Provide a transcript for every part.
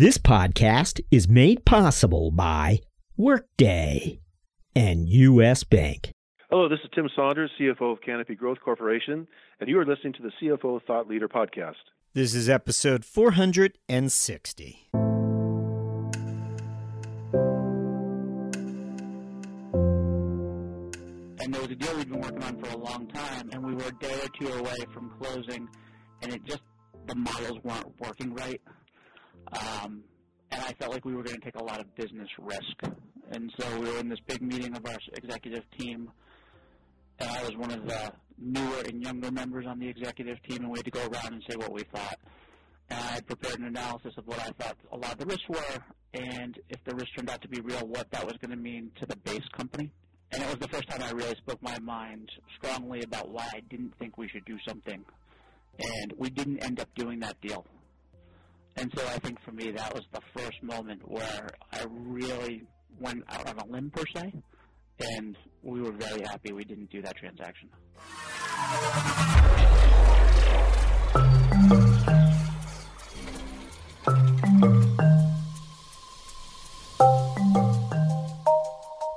This podcast is made possible by Workday and U.S. Bank. Hello, this is Tim Saunders, CFO of Canopy Growth Corporation, and you are listening to the CFO Thought Leader podcast. This is episode 460. And there was a deal we'd been working on for a long time, and we were a day or two away from closing, and it just, the models weren't working right. Um, and I felt like we were going to take a lot of business risk. And so we were in this big meeting of our executive team, and I was one of the newer and younger members on the executive team, and we had to go around and say what we thought. And I prepared an analysis of what I thought a lot of the risks were, and if the risks turned out to be real, what that was going to mean to the base company. And it was the first time I really spoke my mind strongly about why I didn't think we should do something. And we didn't end up doing that deal. And so I think for me, that was the first moment where I really went out on a limb, per se. And we were very happy we didn't do that transaction.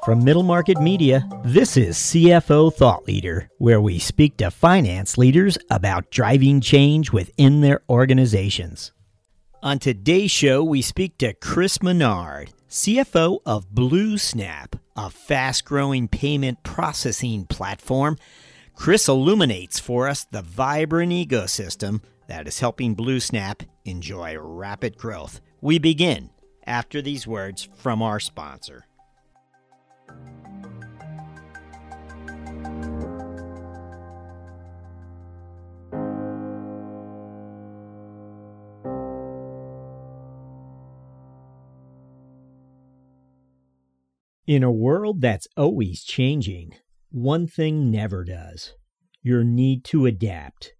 From Middle Market Media, this is CFO Thought Leader, where we speak to finance leaders about driving change within their organizations. On today's show, we speak to Chris Menard, CFO of BlueSnap, a fast growing payment processing platform. Chris illuminates for us the vibrant ecosystem that is helping BlueSnap enjoy rapid growth. We begin after these words from our sponsor. In a world that's always changing, one thing never does your need to adapt,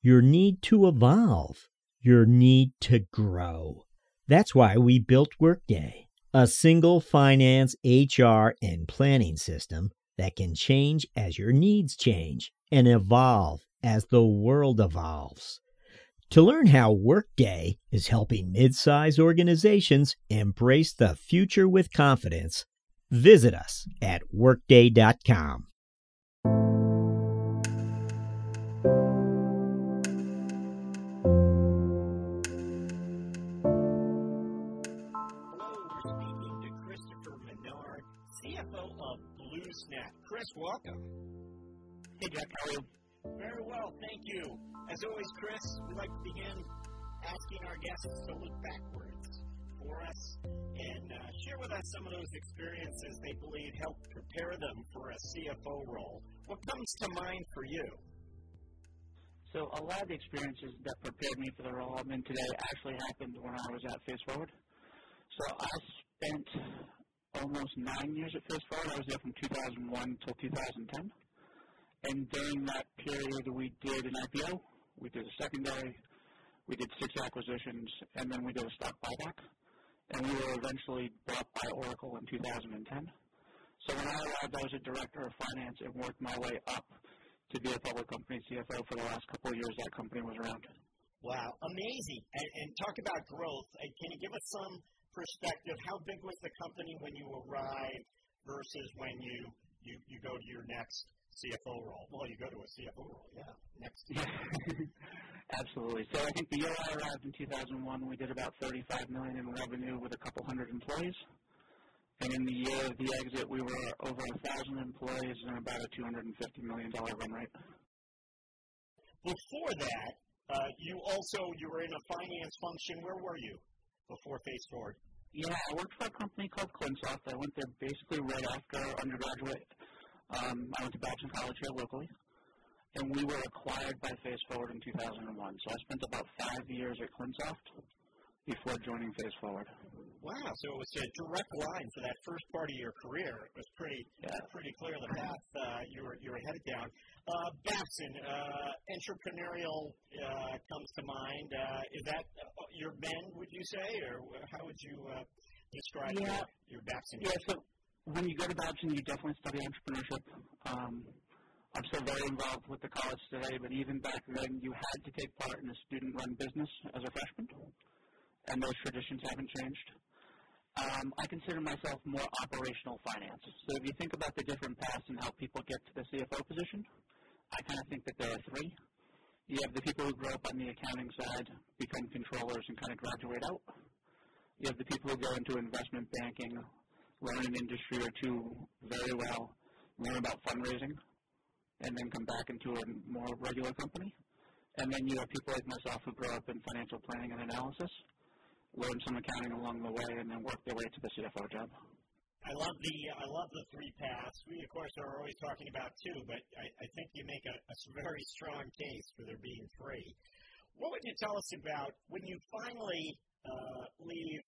your need to evolve, your need to grow. That's why we built Workday, a single finance, HR, and planning system that can change as your needs change and evolve as the world evolves. To learn how Workday is helping mid-size organizations embrace the future with confidence, Visit us at workday.com. Hello, we're speaking to Christopher Menard, CFO of BlueSnap. Chris, welcome. Hey, Jack, how are you? Very well, thank you. As always, Chris, we like to begin asking our guests to look backwards for us and uh, share with us some of those experiences they believe helped prepare them for a CFO role. What comes to mind for you? So a lot of the experiences that prepared me for the role I'm in today actually happened when I was at Phase Forward. So I spent almost nine years at Phase Forward. I was there from 2001 till 2010. And during that period, we did an IPO, we did a secondary, we did six acquisitions, and then we did a stock buyback and we were eventually bought by Oracle in 2010. So when I arrived, I was a director of finance and worked my way up to be a public company CFO for the last couple of years that company was around. Wow, amazing. And, and talk about growth. Can you give us some perspective? How big was the company when you arrived versus when you, you, you go to your next CFO role? Well, you go to a CFO role, yeah. Next. Absolutely. So I think the year I arrived in 2001, we did about 35 million in revenue with a couple hundred employees. And in the year of the exit, we were over a thousand employees and about a 250 million dollar run rate. Before that, uh, you also you were in a finance function. Where were you before Phase Forward? Yeah, I worked for a company called Clinsoft. I went there basically right after undergraduate. Um, I went to Babson College here locally and we were acquired by Phase Forward in 2001. So I spent about five years at Clinsoft before joining Phase Forward. Wow! So it was a direct line for that first part of your career. It was pretty, yeah. pretty clear the path uh, you were you were headed down. Uh, Babson, uh, entrepreneurial uh, comes to mind. Uh, is that uh, your bend? Would you say, or how would you describe yeah. your, your Babson? Yeah. So when you go to Babson, you definitely study entrepreneurship. Um, I'm still very involved with the college today, but even back then, you had to take part in a student-run business as a freshman. and those traditions haven't changed. Um, I consider myself more operational finance. So if you think about the different paths and how people get to the CFO position, I kind of think that there are three. You have the people who grow up on the accounting side, become controllers, and kind of graduate out. You have the people who go into investment banking, learn an industry or two very well, learn about fundraising, and then come back into a more regular company. And then you have people like myself who grow up in financial planning and analysis, learn some accounting along the way, and then work their way to the CFO job. I love the I love the three paths. We of course are always talking about two, but I, I think you make a, a very strong case for there being three. What would you tell us about when you finally uh, leave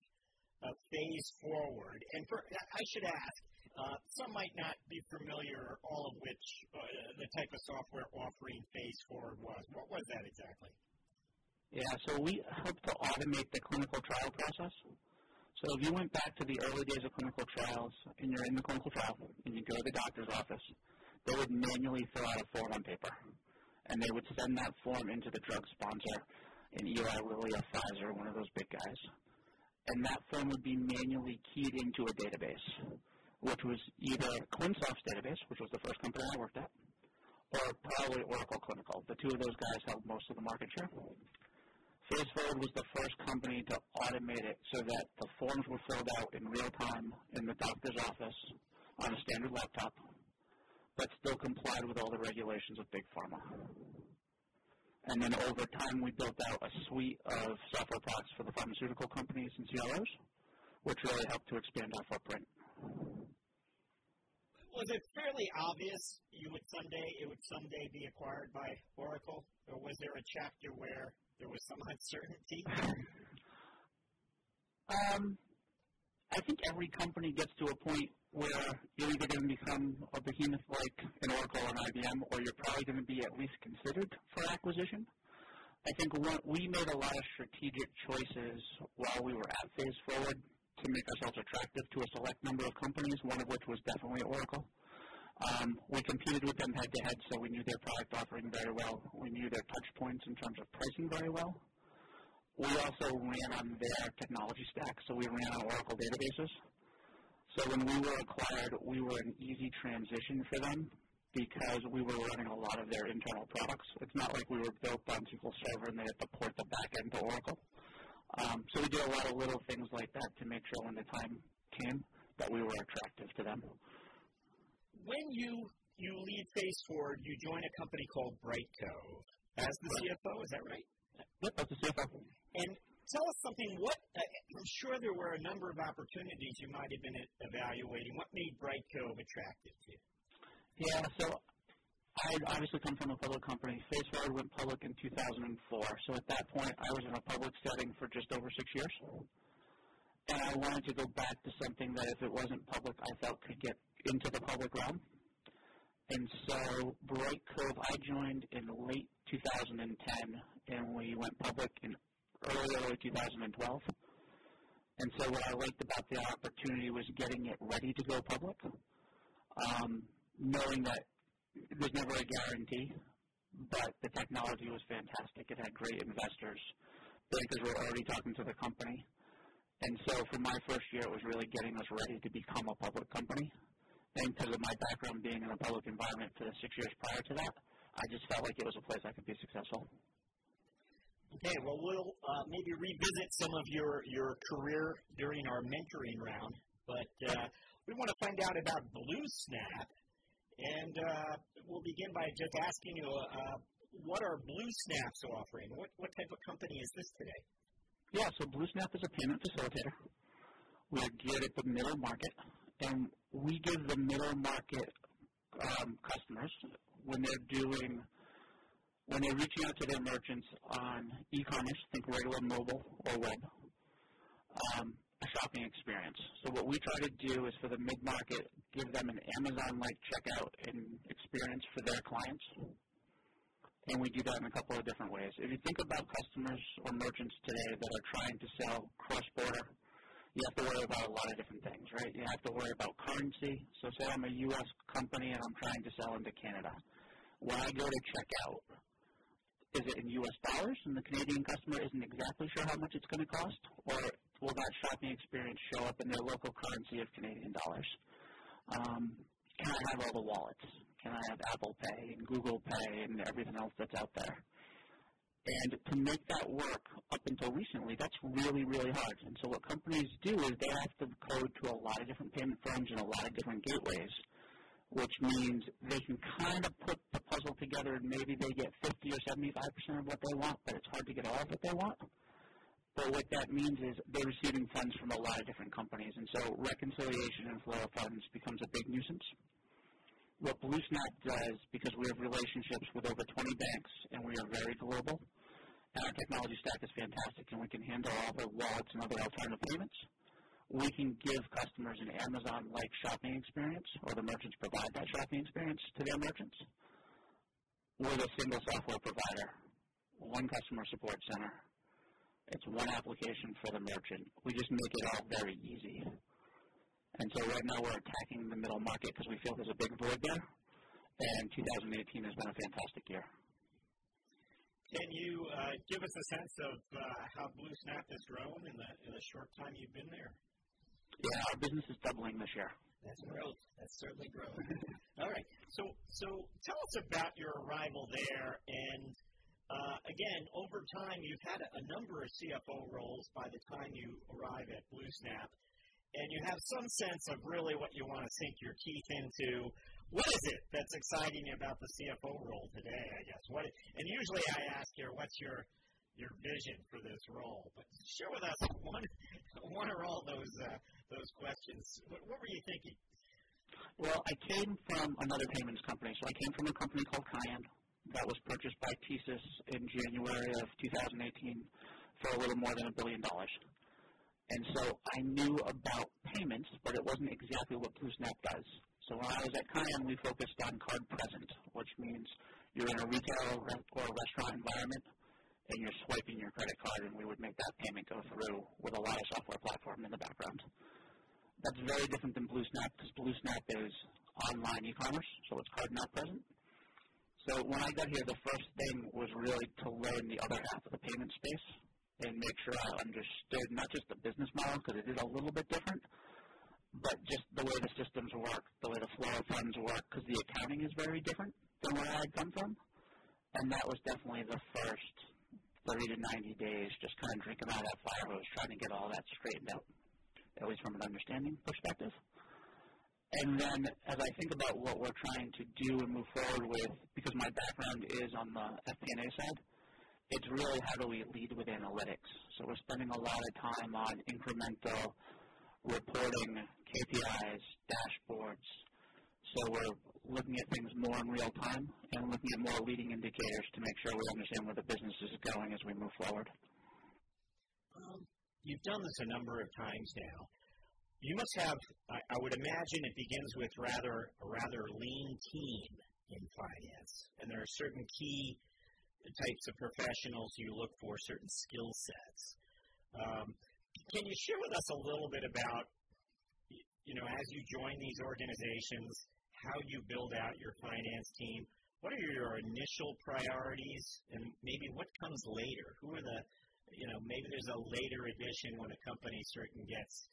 uh, Phase Forward? And for, I should ask, uh, some might not be familiar, all of which uh, the type of software offering Phase Forward was. What was that exactly? Yeah, so we hope to automate the clinical trial process. So if you went back to the early days of clinical trials and you're in the clinical trial and you go to the doctor's office, they would manually fill out a form on paper. And they would send that form into the drug sponsor, an Eli Lilly or Pfizer, one of those big guys. And that form would be manually keyed into a database which was either ClinSoft's database, which was the first company I worked at, or probably Oracle Clinical. The two of those guys held most of the market share. Phase Forward was the first company to automate it so that the forms were filled out in real time in the doctor's office on a standard laptop, but still complied with all the regulations of Big Pharma. And then over time, we built out a suite of software products for the pharmaceutical companies and CROs, which really helped to expand our footprint was it fairly obvious you would someday it would someday be acquired by Oracle, or was there a chapter where there was some uncertainty? Um, I think every company gets to a point where you're either going to become a behemoth like an Oracle or an IBM, or you're probably going to be at least considered for acquisition. I think we made a lot of strategic choices while we were at Phase Forward to make ourselves attractive to a select number of companies, one of which was definitely Oracle. Um, we competed with them head to head, so we knew their product offering very well. We knew their touch points in terms of pricing very well. We also ran on their technology stack, so we ran on Oracle databases. So when we were acquired, we were an easy transition for them because we were running a lot of their internal products. It's not like we were built on SQL Server and they had to port the back end to Oracle. Um, so we did a lot of little things like that to make sure when the time came that we were attractive to them. When you you leave Phase Forward, you join a company called Brightcove as the CFO. Is that right? Yep, as the CFO. And tell us something. What uh, I'm sure there were a number of opportunities you might have been evaluating. What made Brightcove attractive to you? Yeah, so I obviously come from a public company. Phase Forward went public in 2004. So at that point, I was in a public setting for just over six years. And I wanted to go back to something that if it wasn't public, I felt could get into the public realm. And so Bright Cove, I joined in late 2010, and we went public in early, early 2012. And so what I liked about the opportunity was getting it ready to go public, um, knowing that there's never a guarantee, but the technology was fantastic. It had great investors. Bankers were already talking to the company. And so for my first year, it was really getting us ready to become a public company. And because of my background being in a public environment for the six years prior to that, I just felt like it was a place I could be successful. Okay, well, we'll uh, maybe revisit some of your, your career during our mentoring round, but uh, we want to find out about BlueSnap and uh, we'll begin by just asking you, uh, what are Blue Snaps offering? What, what type of company is this today? Yeah, so BlueSnap is a payment facilitator. We're geared at the middle market, and we give the middle market um, customers when they're doing when they're reaching out to their merchants on e-commerce, think regular mobile or web, um, a shopping experience. So what we try to do is for the mid-market, give them an Amazon-like checkout and experience for their clients. And we do that in a couple of different ways. If you think about customers or merchants today that are trying to sell cross-border, you have to worry about a lot of different things, right? You have to worry about currency. So say I'm a U.S. company and I'm trying to sell into Canada. When I go to checkout, is it in U.S. dollars and the Canadian customer isn't exactly sure how much it's going to cost, or will that shopping experience show up in their local currency of Canadian dollars? Um, can I have all the wallets? Can I have Apple Pay and Google Pay and everything else that's out there? And to make that work up until recently, that's really, really hard. And so what companies do is they have to code to a lot of different payment firms and a lot of different gateways, which means they can kind of put the puzzle together and maybe they get 50 or 75% of what they want, but it's hard to get all of what they want. But what that means is they're receiving funds from a lot of different companies, and so reconciliation and flow of funds becomes a big nuisance. What BlueSnap does, because we have relationships with over 20 banks and we are very global, and our technology stack is fantastic and we can handle all the wallets and other alternative payments, we can give customers an Amazon-like shopping experience, or the merchants provide that shopping experience to their merchants. We're a single software provider, one customer support center. It's one application for the merchant. We just make it all very easy. And so right now we're attacking the middle market because we feel there's a big void there. And 2018 has been a fantastic year. Can you uh, give us a sense of uh, how BlueSnap has grown in the, in the short time you've been there? Yeah, our business is doubling this year. That's growth. That's certainly growth. All right. So, so tell us about your arrival there. And uh, again, over time, you've had a, a number of CFO roles by the time you arrive at BlueSnap and you have some sense of really what you want to sink your teeth into. What is it that's exciting about the CFO role today? I guess what. And usually I ask here, what's your your vision for this role? But share with us one one or all those uh, those questions. What, what were you thinking? Well, I came from another payments company. So I came from a company called Cayan that was purchased by TSYS in January of 2018 for a little more than a billion dollars. And so I knew about payments, but it wasn't exactly what BlueSnap does. So when I was at Cayan, we focused on card present, which means you're in a retail or a restaurant environment and you're swiping your credit card, and we would make that payment go through with a lot of software platform in the background. That's very different than BlueSnap because BlueSnap is online e-commerce, so it's card not present. So when I got here, the first thing was really to learn the other half of the payment space and make sure I understood not just the business model because it is a little bit different, but just the way the systems work, the way the flow of funds work, because the accounting is very different than where I had come from. And that was definitely the first 30 to 90 days, just kind of drinking out of that fire hose, trying to get all that straightened out, at least from an understanding perspective. And then as I think about what we're trying to do and move forward with, because my background is on the FP&A side, it's really how do we lead with analytics. So we're spending a lot of time on incremental reporting, KPIs, dashboards. So we're looking at things more in real time and looking at more leading indicators to make sure we understand where the business is going as we move forward. Um, you've done this a number of times now. You must have, I, I would imagine it begins with rather a rather lean team in finance, and there are certain key types of professionals you look for, certain skill sets. Um, can you share with us a little bit about, you know, as you join these organizations, how you build out your finance team? What are your initial priorities, and maybe what comes later? Who are the, you know, maybe there's a later addition when a company certain gets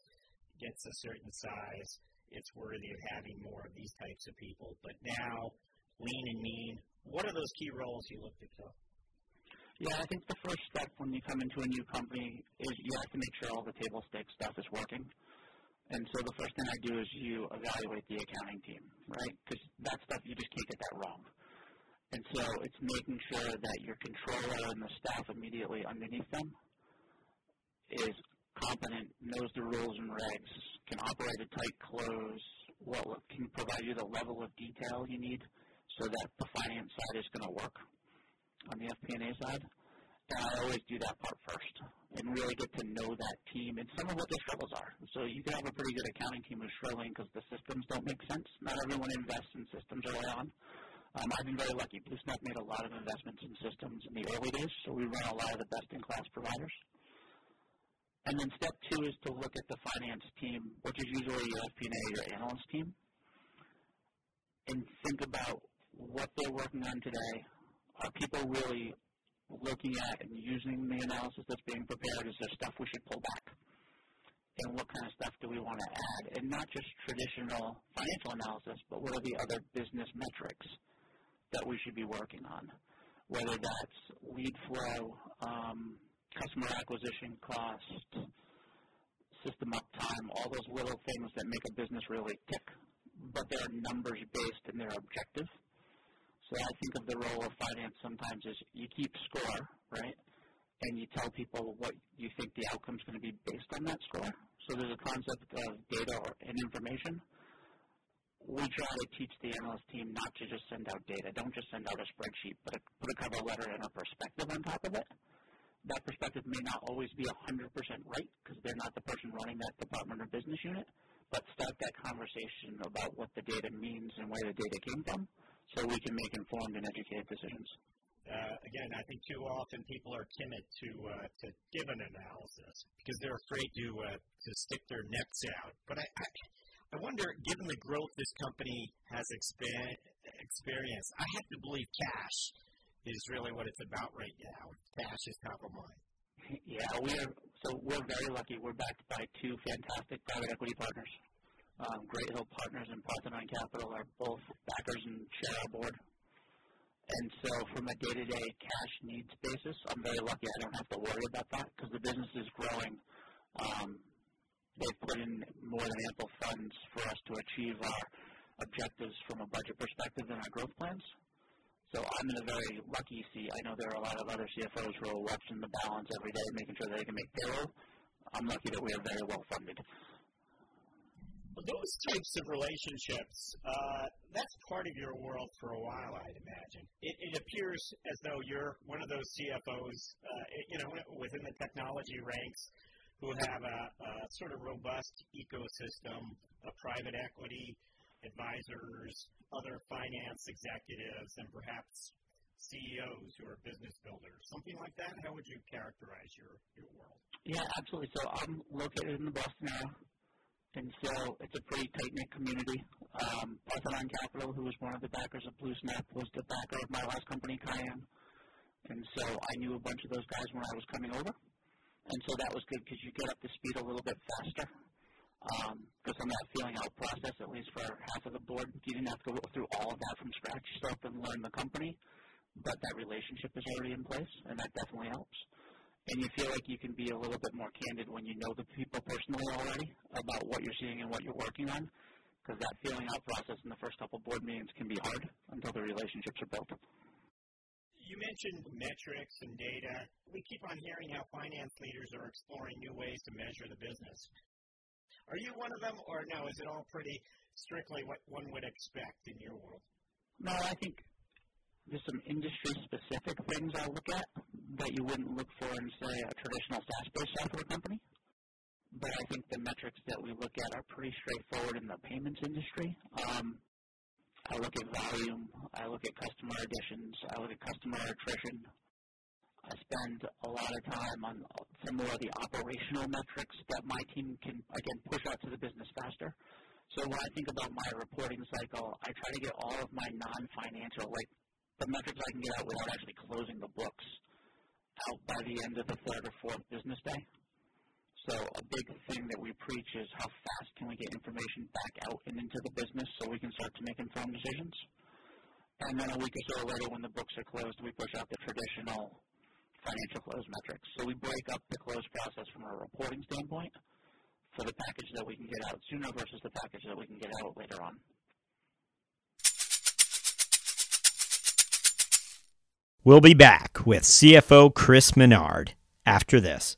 gets a certain size. It's worthy of having more of these types of people. But now, lean and mean, what are those key roles you look to fill? Yeah, I think the first step when you come into a new company is you have to make sure all the table stakes stuff is working. And so the first thing I do is you evaluate the accounting team, right? Because that stuff you just can't get that wrong. And so it's making sure that your controller and the staff immediately underneath them is competent, knows the rules and regs, can operate a tight close, what can provide you the level of detail you need so that the finance side is going to work on the FP&A side. And I always do that part first and really get to know that team and some of what their struggles are. So you can have a pretty good accounting team who's struggling because the systems don't make sense. Not everyone invests in systems early on. Um, I've been very lucky. BlueSnap made a lot of investments in systems in the early days, so we run a lot of the best-in-class providers. And then step two is to look at the finance team, which is usually your FP&A, your analyst team, and think about what they're working on today. Are people really looking at and using the analysis that's being prepared? Is there stuff we should pull back? And what kind of stuff do we want to add? And not just traditional financial analysis, but what are the other business metrics that we should be working on? Whether that's lead flow, um, customer acquisition cost, system uptime, all those little things that make a business really tick, but they're numbers based and they're objective. So I think of the role of finance sometimes as you keep score, right? And you tell people what you think the outcome is going to be based on that score. So there's a concept of data and information. We try to teach the analyst team not to just send out data. Don't just send out a spreadsheet, but a, put a cover letter and a perspective on top of it. That perspective may not always be 100% right because they're not the person running that department or business unit, but start that conversation about what the data means and where the data came from so we can make informed and educated decisions. Uh, again, I think too often people are timid to uh, to give an analysis because they're afraid to uh, to stick their necks out. But I, I, I wonder, given the growth this company has exper- experienced, I have to believe cash is really what it's about right now. Cash is top of mind. Yeah, we are. So we're very lucky. We're backed by two fantastic private equity partners. Um, Great Hill Partners and Parthenon Capital are both backers and share our board. And so, from a day-to-day cash needs basis, I'm very lucky. I don't have to worry about that because the business is growing. Um, they've put in more than ample funds for us to achieve our objectives from a budget perspective and our growth plans. So I'm in a very lucky seat. I know there are a lot of other CFOs who are watching the balance every day, making sure they can make payroll. I'm lucky that we are very well funded those types of relationships, uh, that's part of your world for a while, I'd imagine. It, it appears as though you're one of those CFOs, uh, you know, within the technology ranks who have a, a sort of robust ecosystem of private equity advisors, other finance executives, and perhaps CEOs who are business builders, something like that? How would you characterize your, your world? Yeah, absolutely. So I'm located in the Boston area and so it's a pretty tight knit community. Um, Parthenon Capital, who was one of the backers of BlueSnap, was the backer of my last company, Cayan. And so I knew a bunch of those guys when I was coming over. And so that was good because you get up to speed a little bit faster. Because um, on that feeling out process, at least for half of the board, you didn't have to go through all of that from scratch. You have to learn the company, but that relationship is already in place, and that definitely helps and you feel like you can be a little bit more candid when you know the people personally already about what you're seeing and what you're working on, because that feeling out process in the first couple board meetings can be hard until the relationships are built. You mentioned metrics and data. We keep on hearing how finance leaders are exploring new ways to measure the business. Are you one of them, or no? Is it all pretty strictly what one would expect in your world? No, I think there's some industry specific things I look at that you wouldn't look for in, say, a traditional SaaS-based software company. But I think the metrics that we look at are pretty straightforward in the payments industry. Um, I look at volume, I look at customer additions, I look at customer attrition. I spend a lot of time on some more of the operational metrics that my team can, again, push out to the business faster. So when I think about my reporting cycle, I try to get all of my non-financial, like the metrics I can get out without actually closing the books out by the end of the third or fourth business day. So a big thing that we preach is how fast can we get information back out and into the business so we can start to make informed decisions. And then a week or so later when the books are closed, we push out the traditional financial close metrics. So we break up the close process from a reporting standpoint for the package that we can get out sooner versus the package that we can get out later on. We'll be back with CFO Chris Menard after this.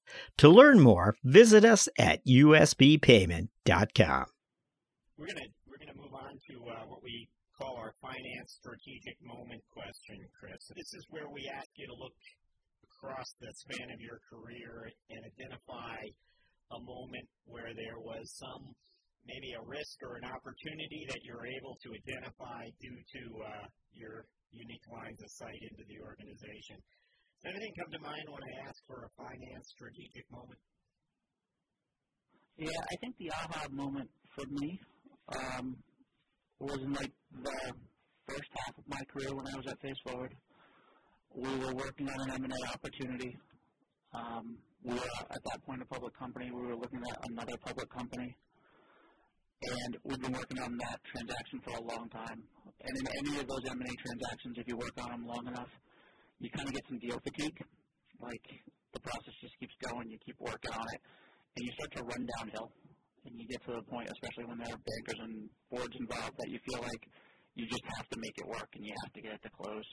To learn more, visit us at usbpayment.com. We're going to we're to move on to uh, what we call our finance strategic moment question, Chris. This is where we ask you to look across the span of your career and identify a moment where there was some maybe a risk or an opportunity that you're able to identify due to uh, your unique lines of sight into the organization. Anything come to mind when I ask for a finance strategic moment? Yeah, I think the aha moment for me um, was in like the first half of my career when I was at Phase Forward we were working on an M&A opportunity. Um, we were at that point a public company. We were looking at another public company. And we've been working on that transaction for a long time. And in any of those M&A transactions, if you work on them long enough, you kind of get some deal fatigue. Like the process just keeps going, you keep working on it, and you start to run downhill. And you get to the point, especially when there are bankers and boards involved, that you feel like you just have to make it work and you have to get it to close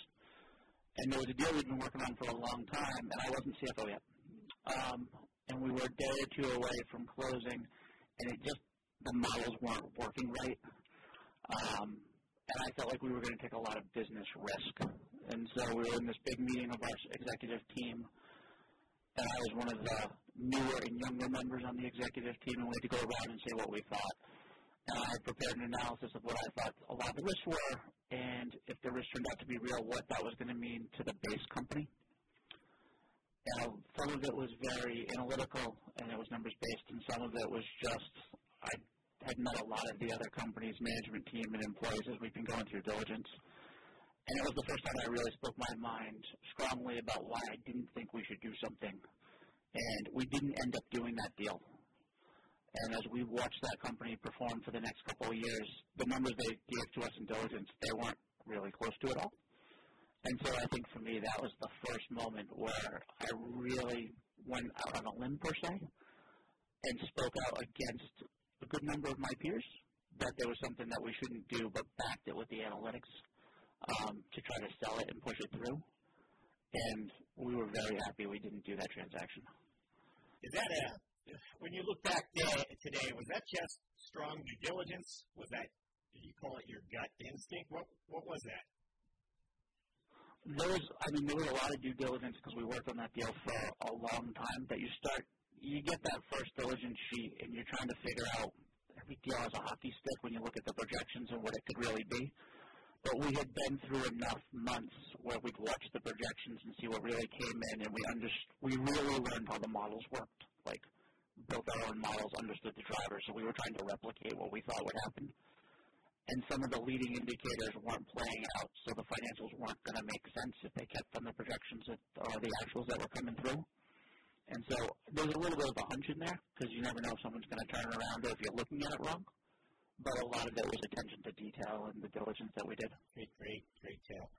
and there was a deal we'd been working on for a long time, and I wasn't CFO yet. Um, and we were a day or two away from closing, and it just the models weren't working right. Um, and I felt like we were going to take a lot of business risk. And so we were in this big meeting of our executive team, and I was one of the newer and younger members on the executive team, and we had to go around and say what we thought. And I prepared an analysis of what I thought a lot of the risks were, and if the risk turned out to be real, what that was going to mean to the base company. And some of it was very analytical and it was numbers based, and some of it was just I had met a lot of the other company's management team and employees as we've been going through diligence. And it was the first time I really spoke my mind strongly about why I didn't think we should do something. And we didn't end up doing that deal. And as we watched that company perform for the next couple of years, the numbers they gave to us in diligence, they weren't really close to it all. And so I think for me, that was the first moment where I really went out on a limb, per se, and spoke out against a good number of my peers that there was something that we shouldn't do, but backed it with the analytics um, to try to sell it and push it through. And we were very happy we didn't do that transaction. Is that a when you look back today, was that just strong due diligence? Was that did you call it your gut instinct? What what was that? There was, I mean, there was a lot of due diligence because we worked on that deal for a long time. That you start, you get that first diligence sheet, and you're trying to figure out every deal has a hockey stick when you look at the projections and what it could really be. But we had been through enough months where we'd watch the projections and see what really came in, and we under, we really learned how the models worked. Like built our own models, understood the drivers, so we were trying to replicate what we thought would happen. And some of the leading indicators weren't playing out, so the financials weren't going to make sense if they kept on the projections that, or the actuals that were coming through. And so there's a little bit of a hunch in there because you never know if someone's going to turn around or if you're looking at it wrong. But a lot of it was attention to detail and the diligence that we did. Great, great, great tale.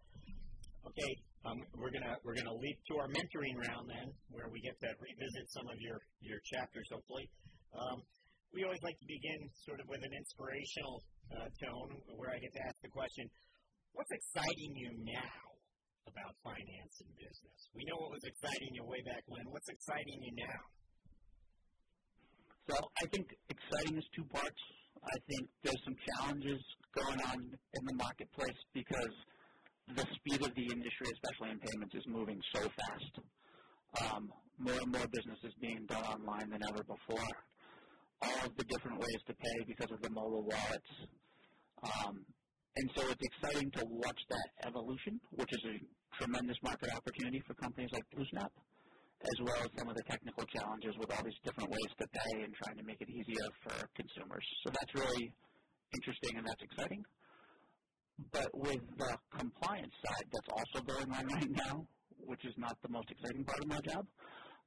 Okay, um, we're gonna we're gonna leap to our mentoring round then, where we get to revisit some of your your chapters. Hopefully, um, we always like to begin sort of with an inspirational uh, tone, where I get to ask the question, "What's exciting you now about finance and business?" We know what was exciting you way back when. What's exciting you now? So I think exciting is two parts. I think there's some challenges going on in the marketplace because the speed of the industry, especially in payments, is moving so fast. Um, more and more business is being done online than ever before. All of the different ways to pay because of the mobile wallets. Um, and so it's exciting to watch that evolution, which is a tremendous market opportunity for companies like BlueSnap, as well as some of the technical challenges with all these different ways to pay and trying to make it easier for consumers. So that's really interesting and that's exciting. But with the compliance side that's also going on right now, which is not the most exciting part of my job,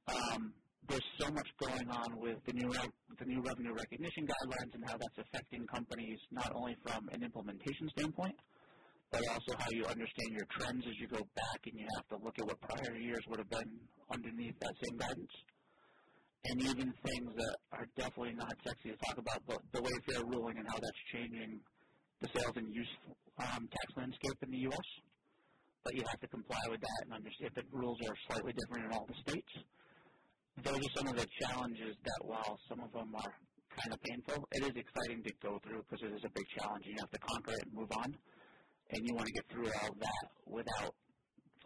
um, there's so much going on with the new the new revenue recognition guidelines and how that's affecting companies not only from an implementation standpoint, but also how you understand your trends as you go back and you have to look at what prior years would have been underneath that same guidance. And even things that are definitely not sexy to talk about, but the Wayfair ruling and how that's changing the sales and use um, tax landscape in the U.S. but you have to comply with that and understand the rules are slightly different in all the states. Those are some of the challenges that, while some of them are kind of painful, it is exciting to go through because it is a big challenge. You have to conquer it and move on, and you want to get through all that without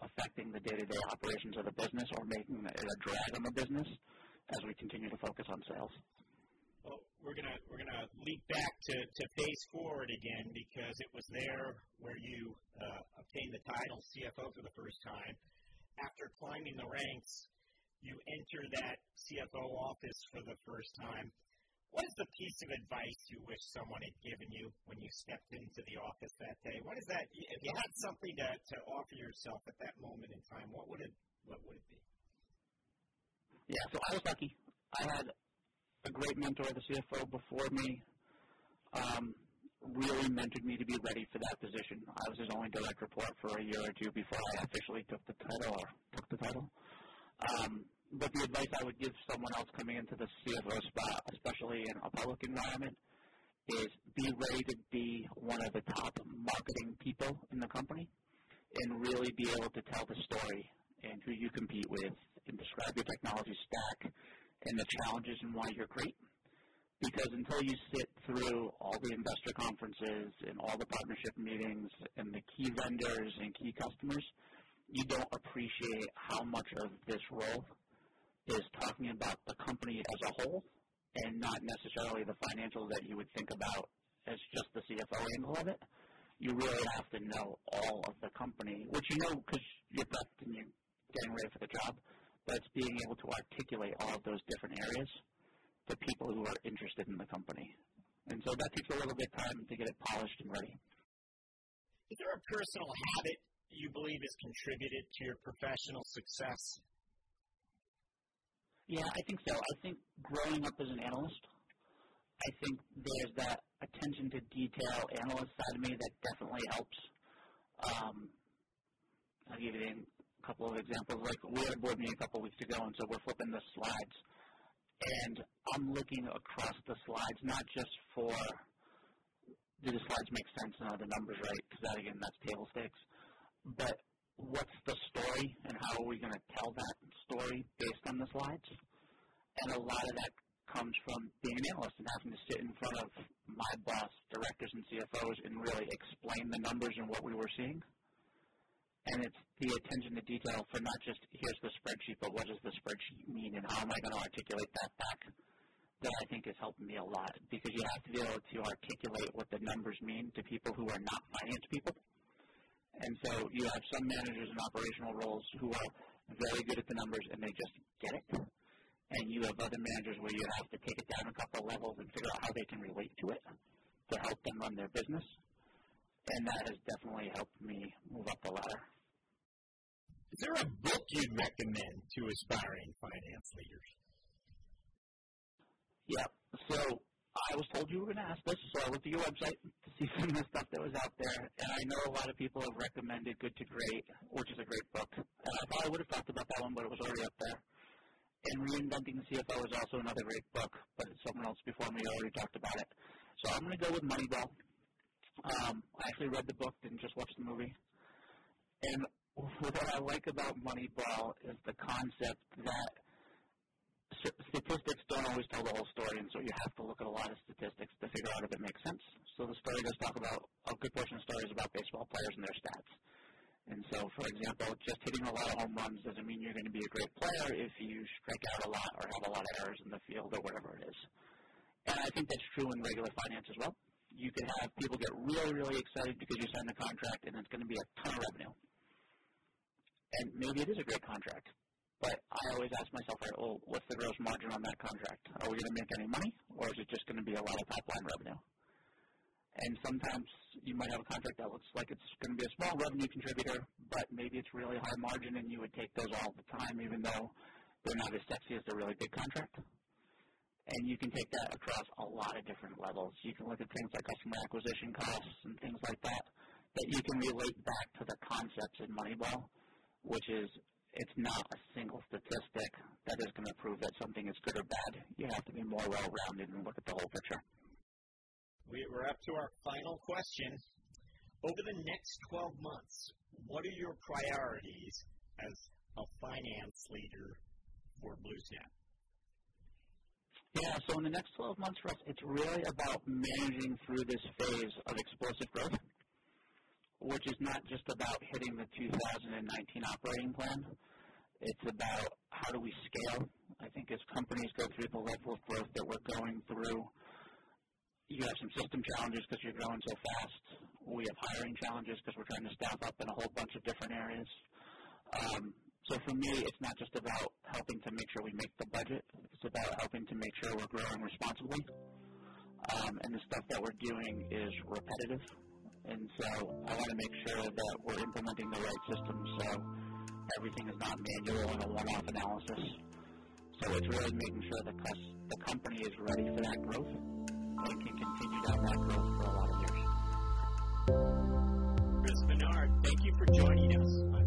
affecting the day-to-day operations of the business or making it a drag on the business as we continue to focus on sales. Well, we're gonna we're gonna leap back to, to Phase Forward again because it was there where you uh, obtained the title CFO for the first time. After climbing the ranks, you enter that CFO office for the first time. What is the piece of advice you wish someone had given you when you stepped into the office that day? What is that? If you had something to, to offer yourself at that moment in time, what would it what would it be? Yeah, so I was lucky. I had a great mentor, the CFO before me, um, really mentored me to be ready for that position. I was his only direct report for a year or two before I officially took the title or took the title. Um, but the advice I would give someone else coming into the CFO spot, especially in a public environment, is be ready to be one of the top marketing people in the company and really be able to tell the story and who you compete with and describe your technology stack and the challenges and why you're great. Because until you sit through all the investor conferences and all the partnership meetings and the key vendors and key customers, you don't appreciate how much of this role is talking about the company as a whole and not necessarily the financials that you would think about as just the CFO angle of it. You really have to know all of the company, which you know because you're prepped and you're getting ready for the job but it's being able to articulate all of those different areas to people who are interested in the company. And so that takes a little bit of time to get it polished and ready. Is there a personal habit you believe has contributed to your professional success? Yeah, I think so. I think growing up as an analyst, I think there's that attention to detail analyst side of me that definitely helps. Um, I'll give you a couple of examples. Like we had a board meeting a couple of weeks ago, and so we're flipping the slides, and I'm looking across the slides not just for do the slides make sense and are the numbers right? Because that again, that's table stakes. But what's the story, and how are we going to tell that story based on the slides? And a lot of that comes from being an analyst and having to sit in front of my boss, directors, and CFOs and really explain the numbers and what we were seeing and it's the attention to detail for not just here's the spreadsheet, but what does the spreadsheet mean, and how am I going to articulate that back? That I think has helped me a lot because you have to be able to articulate what the numbers mean to people who are not finance people. And so you have some managers in operational roles who are very good at the numbers and they just get it. And you have other managers where you have to take it down a couple of levels and figure out how they can relate to it to help them run their business. And that has definitely helped me move up the ladder. Is there a book you'd recommend to aspiring finance leaders? Yeah. So I was told you were going to ask this, so I looked at your website to see some of the stuff that was out there, and I know a lot of people have recommended Good to Great, which is a great book. And I probably would have talked about that one, but it was already up there. And Reinventing the CFO is also another great book, but someone else before me already talked about it. So I'm going to go with Moneyball. Um, I actually read the book, didn't just watch the movie. And what I like about Moneyball is the concept that statistics don't always tell the whole story, and so you have to look at a lot of statistics to figure out if it makes sense. So the story does talk about a good portion of stories about baseball players and their stats. And so, for example, just hitting a lot of home runs doesn't mean you're going to be a great player if you strike out a lot or have a lot of errors in the field or whatever it is. And I think that's true in regular finance as well. You can have people get really, really excited because you signed a contract and it's going to be a ton of revenue and maybe it is a great contract. But I always ask myself, right, well, what's the gross margin on that contract? Are we going to make any money, or is it just going to be a lot of top line revenue? And sometimes you might have a contract that looks like it's going to be a small revenue contributor, but maybe it's really high margin, and you would take those all the time, even though they're not as sexy as a really big contract. And you can take that across a lot of different levels. You can look at things like customer acquisition costs and things like that that you can relate back to the concepts in Moneyball which is it's not a single statistic that is going to prove that something is good or bad. You have to be more well rounded and look at the whole picture. We, are up to our final question. over the next 12 months, what are your priorities as a finance leader for BlueSnap? Yeah, so in the next 12 months for us, it's really about managing through this phase of explosive growth, which is not just about hitting the 2019 operating plan. It's about how do we scale. I think as companies go through the level of growth that we're going through, you have some system challenges because you're growing so fast. We have hiring challenges because we're trying to staff up in a whole bunch of different areas. Um, so for me, it's not just about helping to make sure we make the budget. It's about helping to make sure we're growing responsibly. Um, and the stuff that we're doing is repetitive. And so I want to make sure that we're implementing the right systems so everything is not manual and a one-off analysis. So it's really making sure that the company is ready for that growth and can continue down that growth for a lot of years. Chris Menard, thank you for joining us